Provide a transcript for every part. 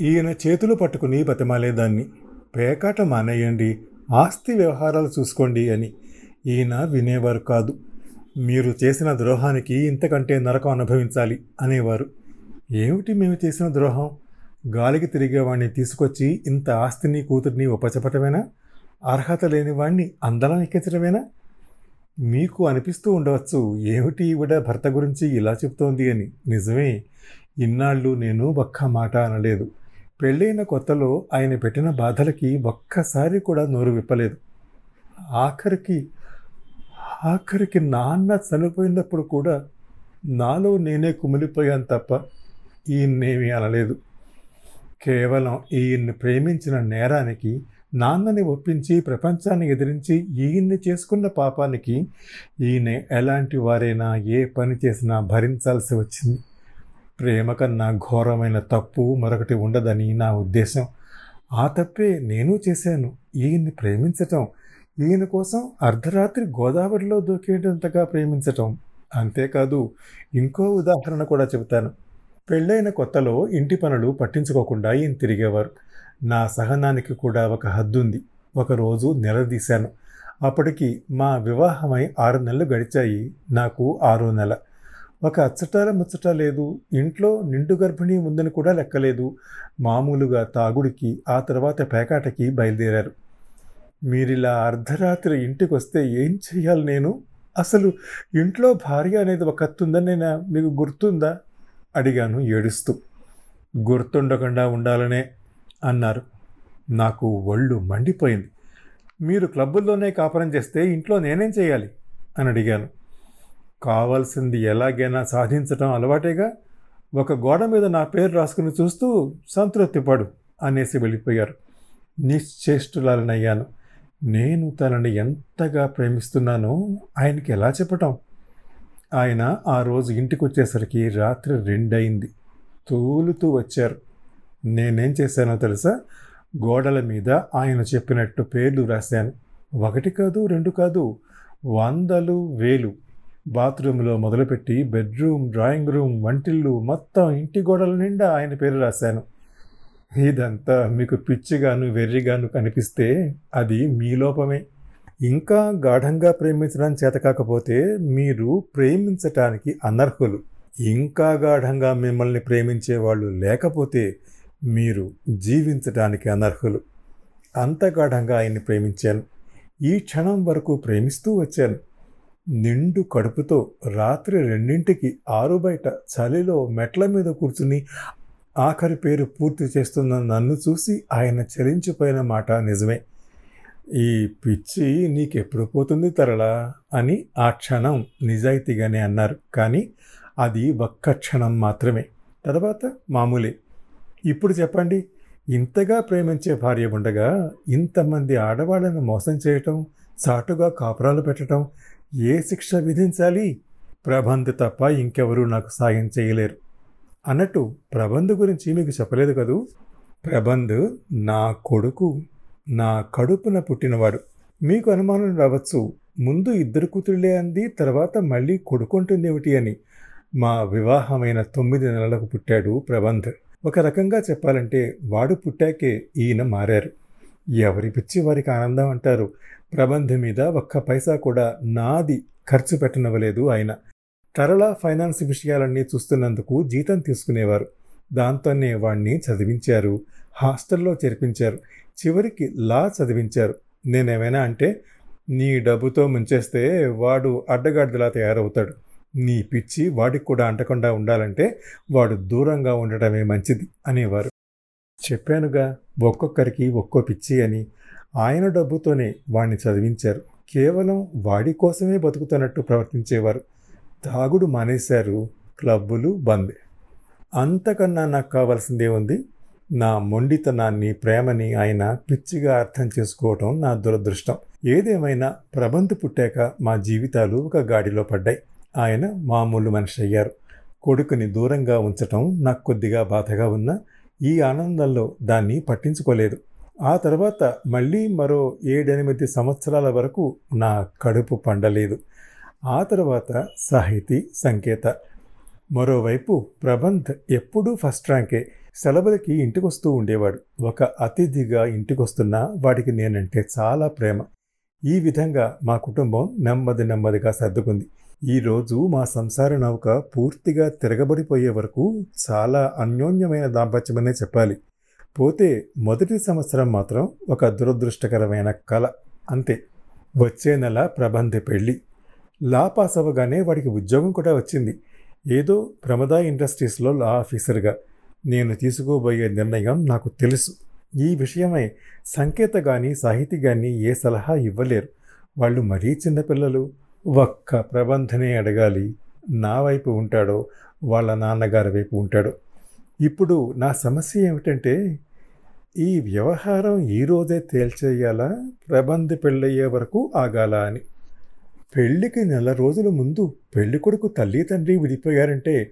ఈయన చేతులు పట్టుకుని బతిమాలేదాన్ని పేకాట మానేయండి ఆస్తి వ్యవహారాలు చూసుకోండి అని. ఈయన వినేవారు కాదు. మీరు చేసిన ద్రోహానికి ఇంతకంటే నరకం అనుభవించాలి అనేవారు. ఏమిటి మేము చేసిన ద్రోహం? గాలికి తిరిగే వాడిని తీసుకొచ్చి ఇంత ఆస్తిని కూతుర్ని ఉపచపటమేనా? అర్హత లేని వాణ్ణి అందలం ఎక్కించడమేనా మీకు అనిపిస్తూ ఉండవచ్చు ఏమిటి ఈవిడ భర్త గురించి ఇలా చెప్తోంది అని. నిజమే ఇన్నాళ్ళు నేను ఒక్క మాట అనలేదు. పెళ్ళైన కొత్తలో ఆయన పెట్టిన బాధలకి ఒక్కసారి కూడా నోరు విప్పలేదు. ఆఖరికి ఆఖరికి నాన్న చనిపోయినప్పుడు కూడా నాలో నేనే కుమిలిపోయాను తప్ప ఈయన్నేమీ అనలేదు. కేవలం ఈయన్ని ప్రేమించిన నేరానికి నాన్నని ఒప్పించి ప్రపంచాన్ని ఎదిరించి ఈయన్ని చేసుకున్న పాపానికి ఈయన ఎలాంటి వారైనా ఏ పని చేసినా భరించాల్సి వచ్చింది. ప్రేమ కన్నా ఘోరమైన తప్పు మరొకటి ఉండదని నా ఉద్దేశం. ఆ తప్పే నేను చేశాను. ఈయన్ని ప్రేమించటం ఈయన కోసం అర్ధరాత్రి గోదావరిలో దూకేటంతగా ప్రేమించటం. అంతేకాదు ఇంకో ఉదాహరణ కూడా చెబుతాను. పెళ్ళైన కొత్తలో ఇంటి పనులు పట్టించుకోకుండా ఈయన తిరిగేవారు. నా సహనానికి కూడా ఒక హద్దుంది. ఒకరోజు నిలదీశాను. అప్పటికి మా వివాహమై ఆరు నెలలు గడిచాయి. నాకు ఆరో నెల. ఒక అచ్చటాల ముచ్చట లేదు. ఇంట్లో నిండు గర్భిణి ఉందని కూడా లెక్కలేదు. మామూలుగా తాగుడికి ఆ తర్వాత పేకాటకి బయలుదేరారు. మీరిలా అర్ధరాత్రి ఇంటికి వస్తే ఏం చేయాలి నేను? అసలు ఇంట్లో భార్య అనేది ఒక కత్తుందని నేను మీకు గుర్తుందా? అడిగాను ఏడుస్తూ. గుర్తుండకుండా ఉండాలనే అన్నారు. నాకు ఒళ్ళు మండిపోయింది. మీరు క్లబ్బుల్లోనే కాపురం చేస్తే ఇంట్లో నేనేం చేయాలి అని అడిగాను. కావాల్సింది ఎలాగైనా సాధించటం అలవాటేగా ఒక గోడ మీద నా పేరు రాసుకుని చూస్తూ సంతృప్తి పడు అనేసి వెళ్ళిపోయారు. నిశ్చేష్టులాలనయ్యాను నేను తనని ఎంతగా ప్రేమిస్తున్నానో ఆయనకి ఎలా చెప్పటం? ఆయన ఆ రోజు ఇంటికి వచ్చేసరికి రాత్రి రెండయింది. తూలుతూ వచ్చారు. నేనేం చేశానో తెలుసా? గోడల మీద ఆయన చెప్పినట్టు పేర్లు రాశాను. ఒకటి కాదు రెండు కాదు వందలు వేలు. బాత్రూంలో మొదలుపెట్టి బెడ్రూమ్ డ్రాయింగ్ రూమ్ వంటిల్లు మొత్తం ఇంటి గోడల నిండా ఆయన పేరు రాశాను. ఇదంతా మీకు పిచ్చిగాను వెర్రిగాను కనిపిస్తే అది మీ లోపమే. ఇంకా గాఢంగా ప్రేమించడం చేత కాకపోతే మీరు ప్రేమించటానికి అనర్హులు. ఇంకా గాఢంగా మిమ్మల్ని ప్రేమించే వాళ్ళు లేకపోతే మీరు జీవించటానికి అనర్హులు. అంత గాఢంగా ఆయన్ని ప్రేమించాను. ఈ క్షణం వరకు ప్రేమిస్తూ వచ్చాను. నిండు కడుపుతో రాత్రి రెండింటికి ఆరు బయట చలిలో మెట్ల మీద కూర్చుని ఆఖరి పేరు పూర్తి చేస్తున్న నన్ను చూసి ఆయన చలించిపోయిన మాట నిజమే. ఈ పిచ్చి నీకెప్పుడు పోతుంది తరలా అని ఆ క్షణం నిజాయితీగానే అన్నారు. కానీ అది ఒక్క క్షణం మాత్రమే. తర్వాత మామూలే. ఇప్పుడు చెప్పండి ఇంతగా ప్రేమించే భార్య ఉండగా ఇంతమంది ఆడవాళ్ళను మోసం చేయటం చాటుగా కాపురాలు పెట్టడం ఏ శిక్ష విధించాలి? ప్రబంధ తప్ప ఇంకెవరూ నాకు సాయం చేయలేరు. అన్నట్టు ప్రబంధ్ గురించి మీకు చెప్పలేదు కదూ? ప్రబంధ్ నా కొడుకు నా కడుపున పుట్టినవాడు. మీకు అనుమానం రావచ్చు ముందు ఇద్దరు కూతురులే అంది తర్వాత మళ్ళీ కొడుకుంటుందేమిటి అని. మా వివాహమైన తొమ్మిది నెలలకు పుట్టాడు ప్రబంధ్. ఒక రకంగా చెప్పాలంటే వాడు పుట్టాకే ఈయన మారారు. ఎవరి పిచ్చి వారికి ఆనందం అంటారు? ప్రబంధం మీద ఒక్క పైసా కూడా నాది ఖర్చు పెట్టనివ్వలేదు ఆయన. తరల ఫైనాన్స్ విషయాలన్నీ చూస్తున్నందుకు జీతం తీసుకునేవారు. దాంతోనే వాణ్ణి చదివించారు. హాస్టల్లో చేర్పించారు. చివరికి లా చదివించారు. నేనేమైనా అంటే నీ డబ్బుతో ముంచేస్తే వాడు అడ్డగాడిదలా తయారవుతాడు. నీ పిచ్చి వాడికి కూడా అంటకుండా ఉండాలంటే వాడు దూరంగా ఉండటమే మంచిది అనేవారు. చెప్పానుగా ఒక్కొక్కరికి ఒక్కో పిచ్చి అని ఆయన డబ్బుతోనే వాణ్ణి చదివించారు. కేవలం వాడి కోసమే బతుకుతున్నట్టు ప్రవర్తించేవారు. తాగుడు మానేశారు. క్లబ్బులు బంద్. అంతకన్నా నాకు కావాల్సిందే ఉంది. నా మొండితనాన్ని ప్రేమని ఆయన పిచ్చిగా అర్థం చేసుకోవటం నా దురదృష్టం. ఏదేమైనా ప్రబంధ పుట్టాక మా జీవితాలు ఒక గాడిలో పడ్డాయి. ఆయన మామూలు మనిషి అయ్యారు. కొడుకుని దూరంగా ఉంచటం నాకు కొద్దిగా బాధగా ఉన్నా ఈ ఆనందంలో దాన్ని పట్టించుకోలేదు. ఆ తర్వాత మళ్ళీ మరో ఏడెనిమిది సంవత్సరాల వరకు నా కడుపు పండలేదు. ఆ తర్వాత సాహితీ సంకేత. మరోవైపు ప్రబంధ్ ఎప్పుడూ ఫస్ట్ ర్యాంకే. సెలవులకి ఇంటికొస్తూ ఉండేవాడు. ఒక అతిథిగా ఇంటికొస్తున్నా వాడికి నేనంటే చాలా ప్రేమ. ఈ విధంగా మా కుటుంబం నెమ్మది నెమ్మదిగా సర్దుకుంది. ఈరోజు మా సంసార నౌక పూర్తిగా తిరగబడిపోయే వరకు చాలా అన్యోన్యమైన దాంపత్యమనే చెప్పాలి. పోతే మొదటి సంవత్సరం మాత్రం ఒక దురదృష్టకరమైన కళ అంతే. వచ్చే నెల ప్రబంధ పెళ్ళి. లా పాస్ అవ్వగానే వాడికి ఉద్యోగం కూడా వచ్చింది. ఏదో ప్రమద ఇండస్ట్రీస్లో లా ఆఫీసర్గా. నేను తీసుకోబోయే నిర్ణయం నాకు తెలుసు. ఈ విషయమై సంకేత కానీ సాహితీ కానీ ఏ సలహా ఇవ్వలేరు. వాళ్ళు మరీ చిన్నపిల్లలు ఒక్క ప్రబంధనే అడగాలి. నా వైపు ఉంటాడో వాళ్ళ నాన్నగారి వైపు ఉంటాడో. ఇప్పుడు నా సమస్య ఏమిటంటే ఈ వ్యవహారం ఈరోజే తేల్చేయాలా? ప్రబంధ పెళ్ళయ్యే వరకు ఆగాల అని. పెళ్ళికి నెల రోజుల ముందు పెళ్ళి కొడుకు తల్లి తండ్రి విడిపోయారంటే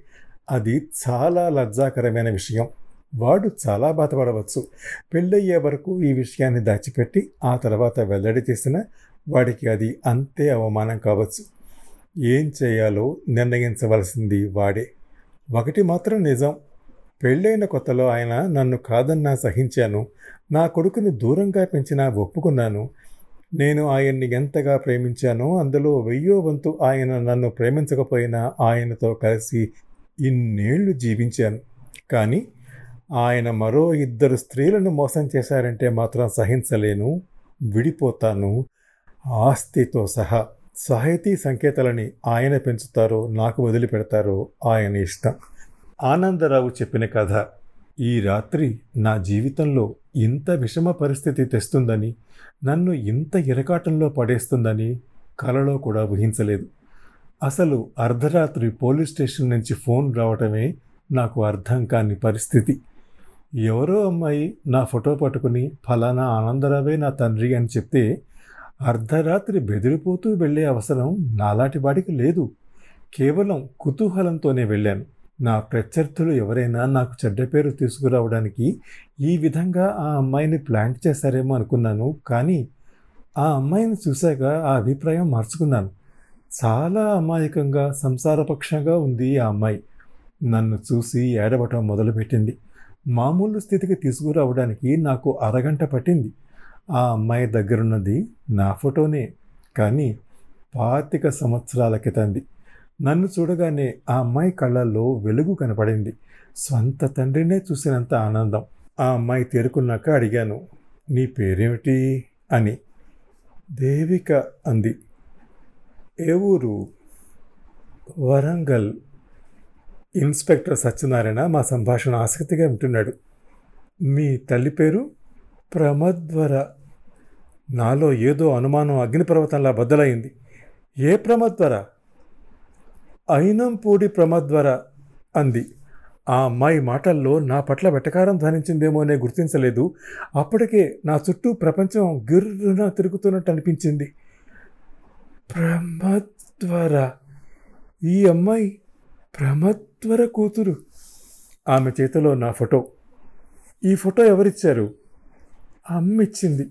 అది చాలా లజ్జాకరమైన విషయం. వాడు చాలా బాధపడవచ్చు. పెళ్ళయ్యే వరకు ఈ విషయాన్ని దాచిపెట్టి ఆ తర్వాత వెల్లడి చేసిన వాడికి అది అంతే అవమానం కావచ్చు. ఏం చేయాలో నిర్ణయించవలసింది వాడే. ఒకటి మాత్రం నిజం. పెళ్ళైన కొత్తలో ఆయన నన్ను కాదన్నా సహించాను. నా కొడుకుని దూరంగా పెంచినా ఒప్పుకున్నాను. నేను ఆయన్ని ఎంతగా ప్రేమించానో అందులో వెయ్యో వంతు ఆయన నన్ను ప్రేమించకపోయినా ఆయనతో కలిసి ఇన్నేళ్ళు జీవించాను. కానీ ఆయన మరో ఇద్దరు స్త్రీలను మోసం చేశారంటే మాత్రం సహించలేను విడిపోతాను. ఆస్తితో సహా సాహితీ సంకేతాలని ఆయన పెంచుతారో నాకు వదిలిపెడతారో ఆయన ఇష్టం. ఆనందరావు చెప్పిన కథ ఈ రాత్రి నా జీవితంలో ఇంత విషమ పరిస్థితి తెస్తుందని నన్ను ఇంత ఇరకాటంలో పడేస్తుందని కలలో కూడా ఊహించలేదు. అసలు అర్ధరాత్రి పోలీస్ స్టేషన్ నుంచి ఫోన్ రావటమే నాకు అర్థం కాని పరిస్థితి. ఎవరో అమ్మాయి నా ఫోటో పట్టుకుని ఫలానా ఆనందరావే నా తండ్రి అని చెప్తే అర్ధరాత్రి బెదిరిపోతూ వెళ్ళే అవసరం నాలాటి వాడికి లేదు. కేవలం కుతూహలంతోనే వెళ్ళాను. నా ప్రత్యర్థులు ఎవరైనా నాకు చెడ్డ పేరు తీసుకురావడానికి ఈ విధంగా ఆ అమ్మాయిని ప్లాంట్ చేశారేమో అనుకున్నాను. కానీ ఆ అమ్మాయిని చూశాక ఆ అభిప్రాయం మార్చుకున్నాను. చాలా అమాయకంగా సంసారపక్షంగా ఉంది ఆ అమ్మాయి. నన్ను చూసి ఏడవటం మొదలుపెట్టింది. మామూలు స్థితికి తీసుకురావడానికి నాకు అరగంట పట్టింది. ఆ అమ్మాయి దగ్గరున్నది నా ఫోటోనే. కానీ పాతిక సంవత్సరాల క్రితంది. నన్ను చూడగానే ఆ అమ్మాయి కళ్ళల్లో వెలుగు కనపడింది. స్వంత తండ్రినే చూసినంత ఆనందం. ఆ అమ్మాయి తేరుకున్నాక అడిగాను నీ పేరేమిటి? అని. దేవిక అంది. ఏ ఊరు? వరంగల్. ఇన్స్పెక్టర్ సత్యనారాయణ మా సంభాషణ ఆసక్తిగా వింటున్నాడు. మీ తల్లి పేరు? ప్రమద్వర. నాలో ఏదో అనుమానం అగ్నిపర్వతంలా బద్దలైంది. ఏ ప్రమద్వర? అయినంపూడి ప్రమద్వర అంది. ఆ అమ్మాయి మాటల్లో నా పట్ల వెటకారం ధ్వనించిందేమోనే గుర్తించలేదు. అప్పటికే నా చుట్టూ ప్రపంచం గిర్రున తిరుగుతున్నట్టు అనిపించింది. ప్రమద్వర ఈ అమ్మాయి ప్రమద్వర కూతురు? ఆమె చేతిలో నా ఫోటో. ఈ ఫోటో ఎవరిచ్చారు? అమ్మ ఇచ్చింది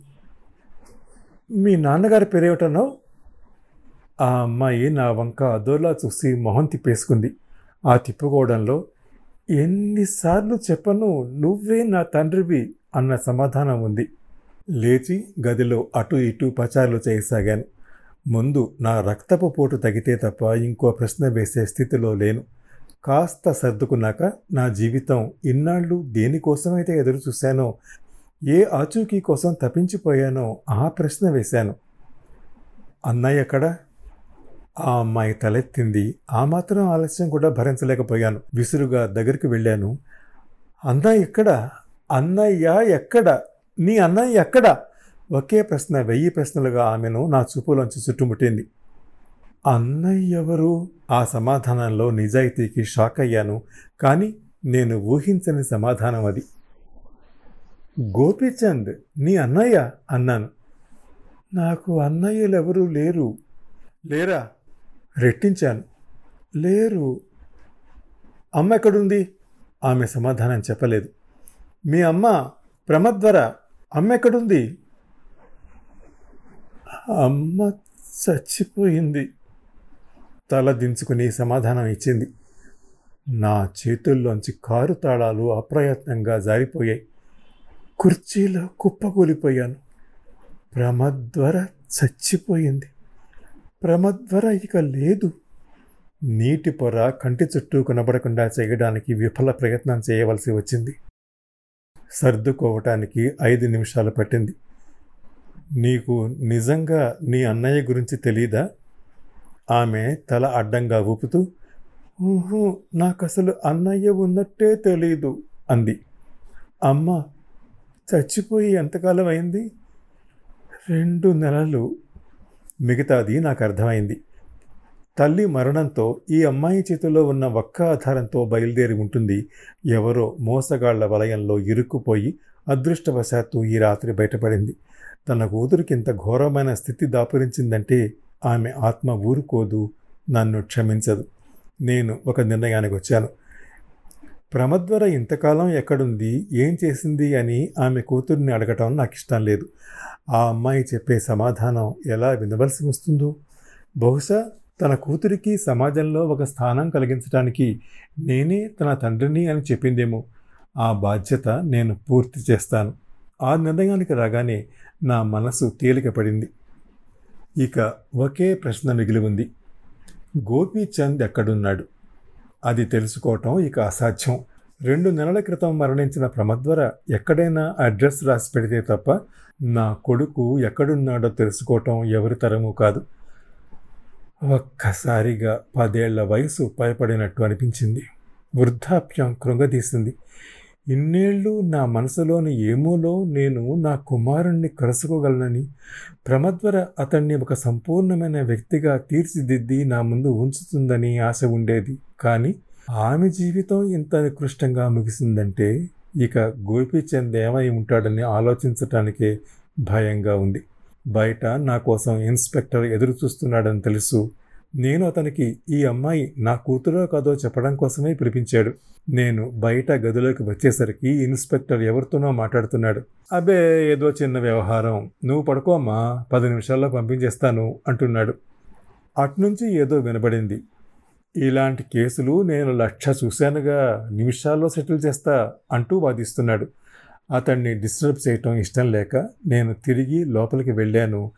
మీ నాన్నగారి పేరేమిటన్నావు? ఆ అమ్మాయి నా వంక అదోలా చూసి మొహం తిప్పేసుకుంది. ఆ తిప్పుకోవడంలో ఎన్నిసార్లు చెప్పను నువ్వే నా తండ్రివి అన్న సమాధానం ఉంది. లేచి గదిలో అటు ఇటు పచారులు చేయసాగాను. ముందు నా రక్తపు పోటు తగితే తప్ప ఇంకో ప్రశ్న వేసే స్థితిలో లేను. కాస్త సర్దుకున్నాక నా జీవితం ఇన్నాళ్ళు దేనికోసమైతే ఎదురు చూశానో ఏ ఆచూకీ కోసం తప్పించిపోయానో ఆ ప్రశ్న వేశాను. అన్నయ్య ఎక్కడ? ఆ అమ్మాయి తలెత్తింది. ఆ మాత్రం ఆలస్యం కూడా భరించలేకపోయాను. విసురుగా దగ్గరికి వెళ్ళాను. అన్నయ్య ఎక్కడ? అన్నయ్య ఎక్కడ? నీ అన్నయ్య ఎక్కడ? ఒకే ప్రశ్న వెయ్యి ప్రశ్నలుగా ఆమెను నా చూపులోంచి చుట్టుముట్టింది. అన్నయ్య ఎవరు? ఆ సమాధానంలో నిజాయితీకి షాక్ అయ్యాను. కానీ నేను ఊహించని సమాధానం అది. గోపీచంద్ నీ అన్నయ్య? అన్నాను. నాకు అన్నయ్యలు ఎవరూ లేరు. లేరా? రెట్టించాను. లేరు. అమ్మ ఎక్కడుంది? ఆమె సమాధానం చెప్పలేదు. మీ అమ్మ ప్రమద్వర అమ్మ ఎక్కడుంది? అమ్మ చచ్చిపోయింది. తల దించుకుని సమాధానం ఇచ్చింది. నా చేతుల్లోంచి కారు తాళాలు అప్రయత్నంగా జారిపోయాయి. కుర్చీలో కుప్పకూలిపోయాను. ప్రమద్వర చచ్చిపోయింది. ప్రమద్వర ఇక లేదు నీటి పొర కంటి చుట్టూ కనబడకుండా చేయడానికి విఫల ప్రయత్నం చేయవలసి వచ్చింది. సర్దుకోవటానికి ఐదు నిమిషాలు పట్టింది. నీకు నిజంగా నీ అన్నయ్య గురించి తెలీదా? ఆమె తల అడ్డంగా ఊపుతూ ఊహు నాకు అసలు అన్నయ్య ఉన్నట్టే తెలీదు అంది. అమ్మ చచ్చిపోయి ఎంతకాలం అయింది? రెండు నెలలు. మిగతాది నాకు అర్థమైంది. తల్లి మరణంతో ఈ అమ్మాయి చేతిలో ఉన్న ఒక్క ఆధారంతో బయలుదేరి ఉంటుంది. ఎవరో మోసగాళ్ళ వలయంలో ఇరుక్కుపోయి అదృష్టవశాత్తు ఈ రాత్రి బయటపడింది. తన కూతురికి ఇంత ఘోరమైన స్థితి దాపురించిందంటే ఆమె ఆత్మ ఊరుకోదు నన్ను క్షమించదు. నేను ఒక నిర్ణయానికి వచ్చాను ప్రమద్వర ఇంతకాలం ఎక్కడుంది? ఏం చేసింది? అని ఆమె కూతుర్ని అడగటం నాకు ఇష్టం లేదు. ఆ అమ్మాయి చెప్పే సమాధానం ఎలా వినవలసి వస్తుందో? బహుశా తన కూతురికి సమాజంలో ఒక స్థానం కలిగించడానికి నేనే తన తండ్రిని అని చెప్పిందేమో. ఆ బాధ్యత నేను పూర్తి చేస్తాను. ఆ నిర్ణయానికి రాగానే నా మనసు తేలికపడింది ఇక ఒకే ప్రశ్న మిగిలి ఉంది. గోపీచంద్ ఎక్కడున్నాడు? అది తెలుసుకోవటం ఇక అసాధ్యం. రెండు నెలల క్రితం మరణించిన ప్రమద్వర ఎక్కడైనా అడ్రస్ రాసి పెడితే తప్ప నా కొడుకు ఎక్కడున్నాడో తెలుసుకోవటం ఎవరి తరము కాదు. ఒక్కసారిగా పదేళ్ళ వయసు భయపడినట్టు అనిపించింది. వృద్ధాప్యం కృంగదీసింది. ఇన్నేళ్ళు నా మనసులోని ఏమోలో నేను నా కుమారుణ్ణి కలుసుకోగలనని ప్రమద్వర అతన్ని ఒక సంపూర్ణమైన వ్యక్తిగా తీర్చిదిద్ది నా ముందు ఉంచుతుందని ఆశ ఉండేది. కానీ ఆమె జీవితం ఇంత నికృష్టంగా ముగిసిందంటే ఇక గోపీచంద్ ఏమై ఉంటాడని ఆలోచించటానికే భయంగా ఉంది. బయట నా కోసం ఇన్స్పెక్టర్ ఎదురు చూస్తున్నాడని తెలుసు. నేను అతనికి ఈ అమ్మాయి నా కూతురో కాదో చెప్పడం కోసమే పిలిపించాడు. నేను బయట గదిలోకి వచ్చేసరికి ఇన్స్పెక్టర్ ఎవరితోనో మాట్లాడుతున్నాడు. అబే ఏదో చిన్న వ్యవహారం. నువ్వు పడుకోమ్మా పది నిమిషాల్లో పంపించేస్తాను అంటున్నాడు. అట్నుంచి ఏదో వినబడింది. ఇలాంటి కేసులు నేను లక్ష చూశానుగా నిమిషాల్లో సెటిల్ చేస్తా అంటూ వాదిస్తున్నాడు. అతన్ని డిస్టర్బ్ చేయటం ఇష్టం లేక నేను తిరిగి లోపలికి వెళ్ళాను.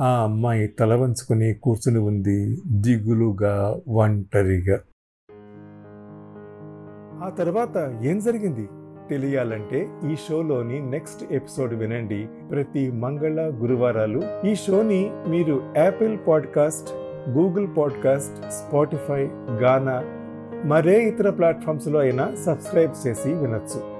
ఆ అమ్మాయి తల వంచుకుని కూర్చుని ఉంది దిగులుగా ఒంటరిగా. ఆ తర్వాత ఏం జరిగింది? తెలియాలంటే ఈ షోలోని నెక్స్ట్ ఎపిసోడ్ వినండి. ప్రతి మంగళ గురువారాలు. ఈ షోని మీరు Apple podcast Google podcast Spotify Gaana మరే ఇతర ప్లాట్ఫామ్స్లో అయినా సబ్స్క్రైబ్ చేసి వినొచ్చు.